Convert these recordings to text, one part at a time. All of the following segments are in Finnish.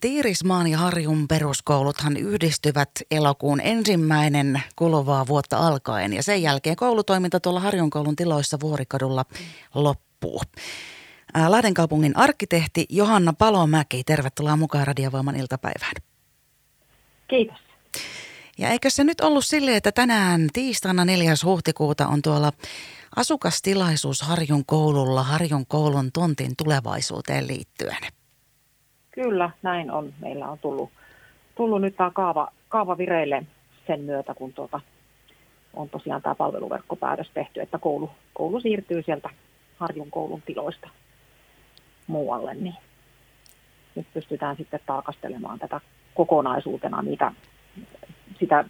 Tiirismaan ja Harjun peruskouluthan yhdistyvät elokuun ensimmäinen kuluvaa vuotta alkaen ja sen jälkeen koulutoiminta tuolla Harjun koulun tiloissa Vuorikadulla loppuu. Lahden kaupungin arkkitehti Johanna Palomäki, tervetuloa mukaan Radiovoiman iltapäivään. Kiitos. Ja eikö se nyt ollut sille, että tänään tiistaina 4. huhtikuuta on tuolla asukastilaisuus Harjun koululla Harjun koulun tontin tulevaisuuteen liittyen? Kyllä, näin on. Meillä on tullut, tullut nyt tämä kaava, kaava vireille sen myötä, kun tuota, on tosiaan tämä palveluverkkopäätös tehty, että koulu, koulu siirtyy sieltä Harjun koulun tiloista muualle, niin nyt pystytään sitten tarkastelemaan tätä kokonaisuutena niitä, sitä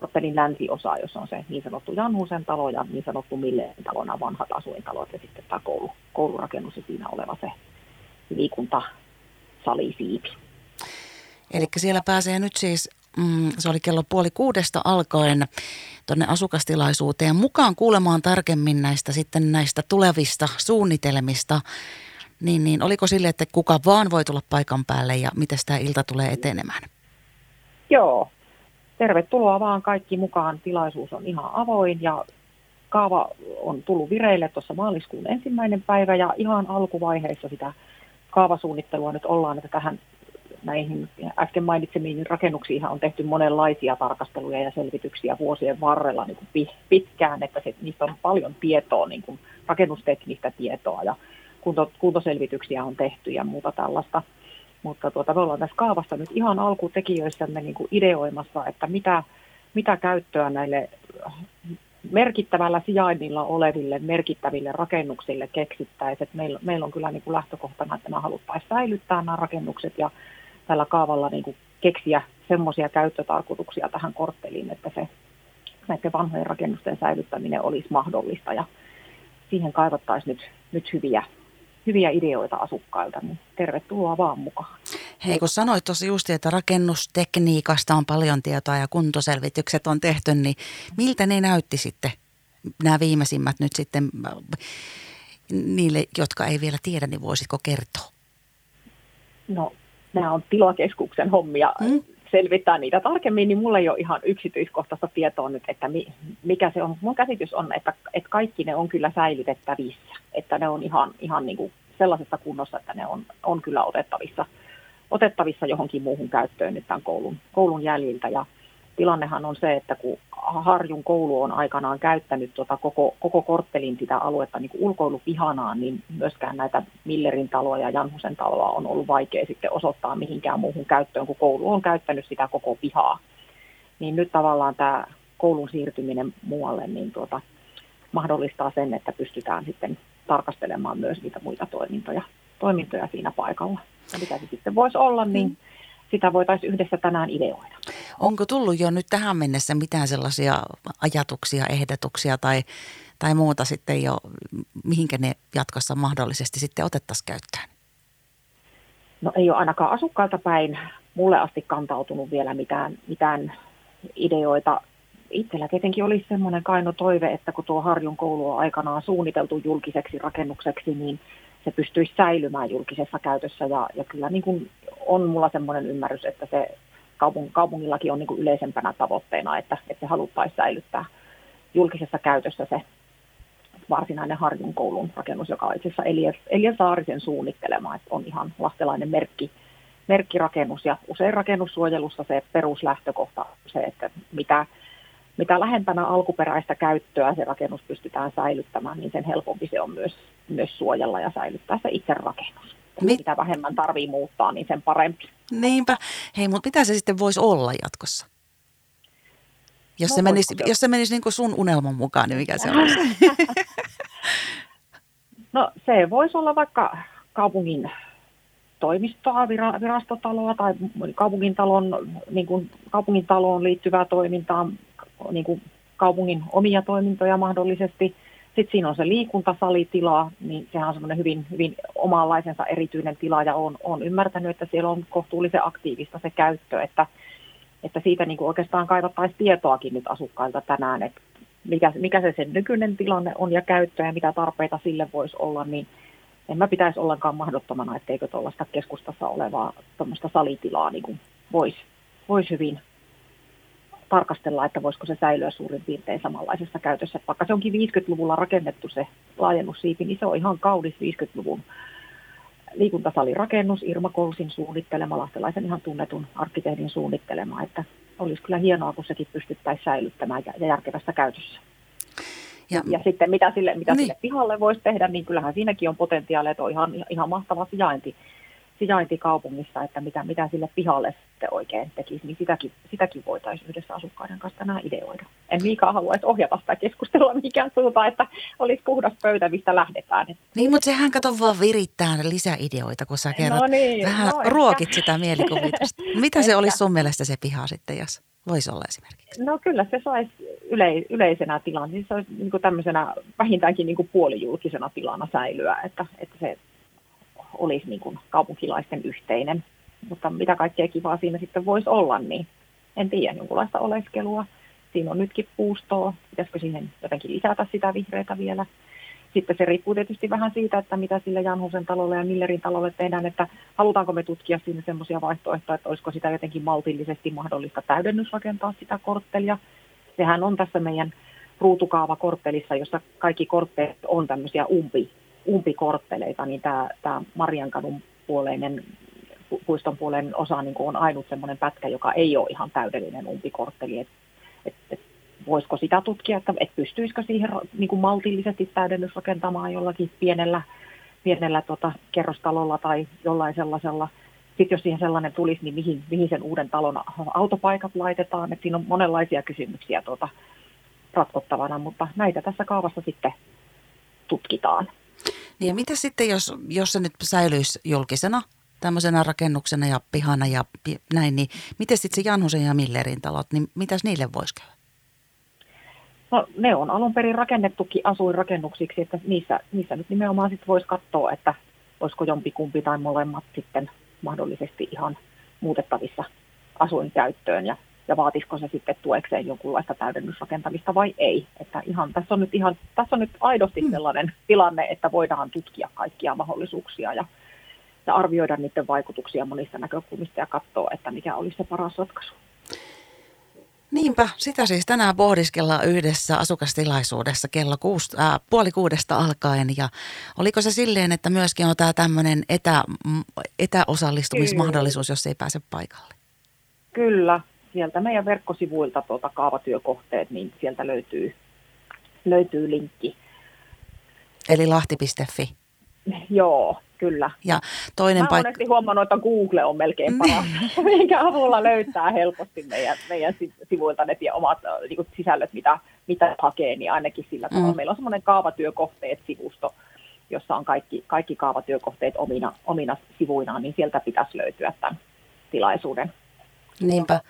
Rottelin länsiosaa, jossa on se niin sanottu Janhusen talo ja niin sanottu Milleen talo, nämä vanhat asuintalot ja sitten tämä koulu, koulurakennus ja siinä oleva se liikuntasali siipi. Eli siellä pääsee nyt siis, mm, se oli kello puoli kuudesta alkaen tuonne asukastilaisuuteen mukaan kuulemaan tarkemmin näistä sitten näistä tulevista suunnitelmista. Niin, niin oliko sille, että kuka vaan voi tulla paikan päälle ja miten tämä ilta tulee etenemään? Joo, tervetuloa vaan kaikki mukaan. Tilaisuus on ihan avoin ja kaava on tullut vireille tuossa maaliskuun ensimmäinen päivä ja ihan alkuvaiheessa sitä kaavasuunnittelua nyt ollaan, että tähän näihin äsken mainitsemiin rakennuksiin on tehty monenlaisia tarkasteluja ja selvityksiä vuosien varrella niin kuin pitkään, että se, niistä on paljon tietoa, niin kuin rakennusteknistä tietoa ja kunto, kuntoselvityksiä on tehty ja muuta tällaista. Mutta tuota, me ollaan tässä kaavassa nyt ihan alkutekijöissämme niin kuin ideoimassa, että mitä, mitä käyttöä näille merkittävällä sijainnilla oleville merkittäville rakennuksille keksittäisiin. Meillä, meillä on kyllä niin kuin lähtökohtana, että me haluttaisiin säilyttää nämä rakennukset ja tällä kaavalla niin kuin keksiä semmoisia käyttötarkoituksia tähän kortteliin, että se näiden vanhojen rakennusten säilyttäminen olisi mahdollista ja siihen kaivattaisiin nyt, nyt hyviä hyviä ideoita asukkailta, niin tervetuloa vaan mukaan. Hei, kun sanoit tuossa just, että rakennustekniikasta on paljon tietoa ja kuntoselvitykset on tehty, niin miltä ne näytti sitten nämä viimeisimmät nyt sitten niille, jotka ei vielä tiedä, niin voisitko kertoa? No, nämä on tilakeskuksen hommia. Hmm? selvittää niitä tarkemmin, niin mulla ei ole ihan yksityiskohtaista tietoa nyt, että mikä se on. Mun käsitys on, että, että kaikki ne on kyllä säilytettävissä, että ne on ihan, ihan niin kuin sellaisessa kunnossa, että ne on, on kyllä otettavissa, otettavissa johonkin muuhun käyttöön nyt tämän koulun, koulun jäljiltä. Ja tilannehan on se, että kun Harjun koulu on aikanaan käyttänyt tuota koko, koko korttelin sitä aluetta niin ulkoilupihanaan, niin myöskään näitä Millerin taloa ja Janhusen taloa on ollut vaikea sitten osoittaa mihinkään muuhun käyttöön, kun koulu on käyttänyt sitä koko pihaa. Niin nyt tavallaan tämä koulun siirtyminen muualle niin tuota, mahdollistaa sen, että pystytään sitten tarkastelemaan myös niitä muita toimintoja, toimintoja siinä paikalla. Ja mitä se sitten voisi olla, niin mm sitä voitaisiin yhdessä tänään ideoida. Onko tullut jo nyt tähän mennessä mitään sellaisia ajatuksia, ehdotuksia tai, tai muuta sitten jo, mihinkä ne jatkossa mahdollisesti sitten otettaisiin käyttöön? No ei ole ainakaan asukkailta päin mulle asti kantautunut vielä mitään, mitään ideoita. Itsellä tietenkin olisi semmoinen kaino toive, että kun tuo Harjun koulu on aikanaan suunniteltu julkiseksi rakennukseksi, niin se pystyisi säilymään julkisessa käytössä. Ja, ja kyllä niin kuin on mulla semmoinen ymmärrys, että se kaupung, kaupungillakin on niin kuin yleisempänä tavoitteena, että, että se haluttaisiin säilyttää julkisessa käytössä se varsinainen Harjun koulun rakennus, joka on itse asiassa Elias, Elias Saarisen suunnittelema, että on ihan lastelainen merkki, merkkirakennus ja usein rakennussuojelussa se peruslähtökohta on se, että mitä, mitä lähempänä alkuperäistä käyttöä se rakennus pystytään säilyttämään, niin sen helpompi se on myös, myös suojella ja säilyttää se itse rakennus. Mit? Mitä vähemmän tarvii muuttaa, niin sen parempi. Niinpä. Hei, mutta mitä se sitten voisi olla jatkossa? Jos, no, se menisi, jos se menisi niin kuin sun unelman mukaan, niin mikä se olisi? no se voisi olla vaikka kaupungin toimistoa, virastotaloa tai kaupungin, talon, niin kuin kaupungin taloon liittyvää toimintaa, niin kuin kaupungin omia toimintoja mahdollisesti – sitten siinä on se liikuntasalitila, niin sehän on semmoinen hyvin, hyvin omanlaisensa erityinen tila ja on, on ymmärtänyt, että siellä on kohtuullisen aktiivista se käyttö, että, että siitä niin kuin oikeastaan kaivattaisiin tietoakin nyt asukkailta tänään, että mikä, mikä se sen nykyinen tilanne on ja käyttö ja mitä tarpeita sille voisi olla, niin en mä pitäisi ollenkaan mahdottomana, etteikö tuollaista keskustassa olevaa tuommoista salitilaa niin kuin voisi vois hyvin tarkastella, että voisiko se säilyä suurin piirtein samanlaisessa käytössä. Vaikka se onkin 50-luvulla rakennettu se laajennussiipi, niin se on ihan kaunis 50-luvun liikuntasalirakennus Irma Kolsin suunnittelema, lahtelaisen ihan tunnetun arkkitehdin suunnittelema, että olisi kyllä hienoa, kun sekin pystyttäisiin säilyttämään ja järkevässä käytössä. Ja, ja sitten mitä sille, mitä niin. sille pihalle voisi tehdä, niin kyllähän siinäkin on potentiaalia, että on ihan, ihan mahtava sijainti, sijainti kaupungissa, että mitä, mitä sille pihalle sitten oikein tekisi, niin sitäkin, sitäkin voitaisiin yhdessä asukkaiden kanssa tänään ideoida. En liikaa haluaisi ohjata sitä keskustelua mihinkään suuntaan, että olisi puhdas pöytä, mistä lähdetään. Niin, mutta sehän kato vaan virittää lisäideoita, kun sä kerrot, no niin, vähän no ruokit ehkä. sitä mielikuvitusta. Mitä se olisi sun mielestä se piha sitten, jos voisi olla esimerkiksi? No kyllä se saisi yle, yleisenä tilana, siis se olisi niin tämmöisenä vähintäänkin niin puolijulkisena tilana säilyä, että, että se olisi niin kuin kaupunkilaisten yhteinen. Mutta mitä kaikkea kivaa siinä sitten voisi olla, niin en tiedä, jonkunlaista oleskelua. Siinä on nytkin puustoa, pitäisikö siihen jotenkin lisätä sitä vihreitä vielä. Sitten se riippuu tietysti vähän siitä, että mitä sille Janhusen talolle ja Millerin talolle tehdään, että halutaanko me tutkia siinä semmoisia vaihtoehtoja, että olisiko sitä jotenkin maltillisesti mahdollista täydennysrakentaa sitä korttelia. Sehän on tässä meidän ruutukaava-korttelissa, jossa kaikki kortteet on tämmöisiä umpi, umpikortteleita, niin tämä, Mariankadun puoleinen puiston puolen osa niin on ainut semmoinen pätkä, joka ei ole ihan täydellinen umpikortteli. Et, et, et voisiko sitä tutkia, että et pystyisikö siihen niin kuin maltillisesti täydennysrakentamaan jollakin pienellä, pienellä tota, kerrostalolla tai jollain sellaisella. Sitten jos siihen sellainen tulisi, niin mihin, mihin sen uuden talon autopaikat laitetaan. Et siinä on monenlaisia kysymyksiä tuota, ratkottavana, mutta näitä tässä kaavassa sitten tutkitaan. Niin ja mitä sitten, jos, jos se nyt säilyisi julkisena tämmöisenä rakennuksena ja pihana ja näin, niin miten sitten se Janhusen ja Millerin talot, niin mitäs niille voisi käydä? No, ne on alun perin rakennettukin asuinrakennuksiksi, että niissä, niissä nyt nimenomaan sitten voisi katsoa, että olisiko jompikumpi tai molemmat sitten mahdollisesti ihan muutettavissa asuinkäyttöön ja, ja vaatisiko se sitten tuekseen jonkunlaista täydennysrakentamista vai ei. Että ihan, tässä, on nyt ihan, tässä on nyt aidosti hmm. sellainen tilanne, että voidaan tutkia kaikkia mahdollisuuksia ja, ja arvioida niiden vaikutuksia monista näkökulmista ja katsoa, että mikä olisi se paras ratkaisu. Niinpä, sitä siis tänään pohdiskellaan yhdessä asukastilaisuudessa kello kuusi, äh, puoli kuudesta alkaen. Ja oliko se silleen, että myöskin on tämä tämmöinen etä, etäosallistumismahdollisuus, jos ei pääse paikalle? Kyllä, sieltä meidän verkkosivuilta tuota kaavatyökohteet, niin sieltä löytyy, löytyy linkki. Eli lahti.fi? Joo, kyllä. Ja toinen paikka... Mä huomannut, että Google on melkein paras, minkä avulla löytää helposti meidän, meidän sivuilta ne omat niin kuin sisällöt, mitä, mitä hakee, niin ainakin sillä tavalla. Mm. Meillä on semmoinen kaavatyökohteet-sivusto, jossa on kaikki, kaikki kaavatyökohteet omina, omina sivuinaan, niin sieltä pitäisi löytyä tämän tilaisuuden Niinpä.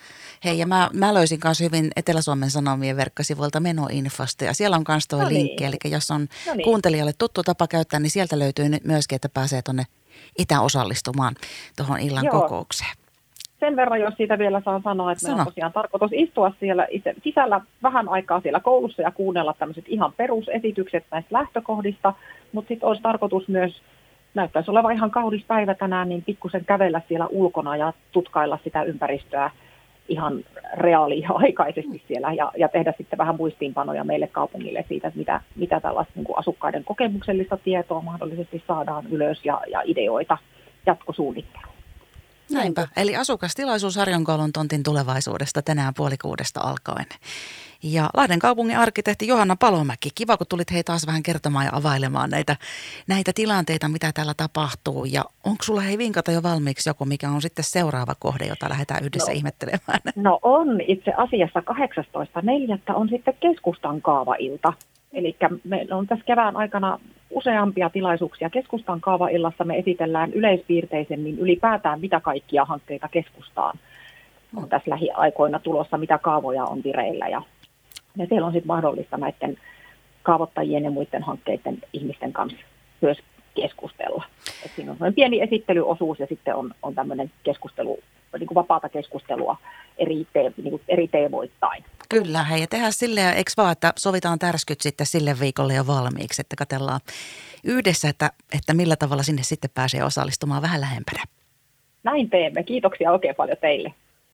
Hei, ja mä, mä löysin myös hyvin Etelä-Suomen Sanomien verkkosivuilta menoinfosta, ja siellä on myös tuo no niin. linkki, eli jos on no niin. kuuntelijalle tuttu tapa käyttää, niin sieltä löytyy nyt myöskin, että pääsee tuonne etäosallistumaan tuohon illan Joo. kokoukseen. Sen verran, jos siitä vielä saan sanoa, että Sano. meillä on tosiaan tarkoitus istua siellä itse, sisällä vähän aikaa siellä koulussa ja kuunnella tämmöiset ihan perusesitykset näistä lähtökohdista, mutta sitten olisi tarkoitus myös näyttäisi olevan ihan kaunis päivä tänään, niin pikkusen kävellä siellä ulkona ja tutkailla sitä ympäristöä ihan reaaliaikaisesti siellä ja, ja tehdä sitten vähän muistiinpanoja meille kaupungille siitä, mitä, mitä tällaista niin asukkaiden kokemuksellista tietoa mahdollisesti saadaan ylös ja, ja ideoita jatkosuunnitteluun. Näinpä. Eli asukastilaisuus Harjonkoulun tontin tulevaisuudesta tänään puoli kuudesta alkaen. Ja Lahden kaupungin arkkitehti Johanna Palomäki, kiva kun tulit hei taas vähän kertomaan ja availemaan näitä, näitä tilanteita, mitä täällä tapahtuu. Ja onko sulla hei vinkata jo valmiiksi joku, mikä on sitten seuraava kohde, jota lähdetään yhdessä no, ihmettelemään? No on itse asiassa 18.4. on sitten keskustan kaavailta. Eli meillä on tässä kevään aikana useampia tilaisuuksia. Keskustan kaavaillassa me esitellään yleispiirteisemmin ylipäätään, mitä kaikkia hankkeita keskustaan on tässä lähiaikoina tulossa, mitä kaavoja on vireillä. Ja, ja siellä on sitten mahdollista näiden kaavoittajien ja muiden hankkeiden ihmisten kanssa myös keskustella. Et siinä on pieni esittelyosuus ja sitten on, on tämmöinen keskustelu, niin kuin vapaata keskustelua eri, te, niin kuin eri teemoittain. Kyllä, hei ja tehdään silleen, eikö vaan, että sovitaan tärskyt sitten sille viikolle jo valmiiksi, että katsellaan yhdessä, että, että millä tavalla sinne sitten pääsee osallistumaan vähän lähempänä. Näin teemme. Kiitoksia oikein paljon teille.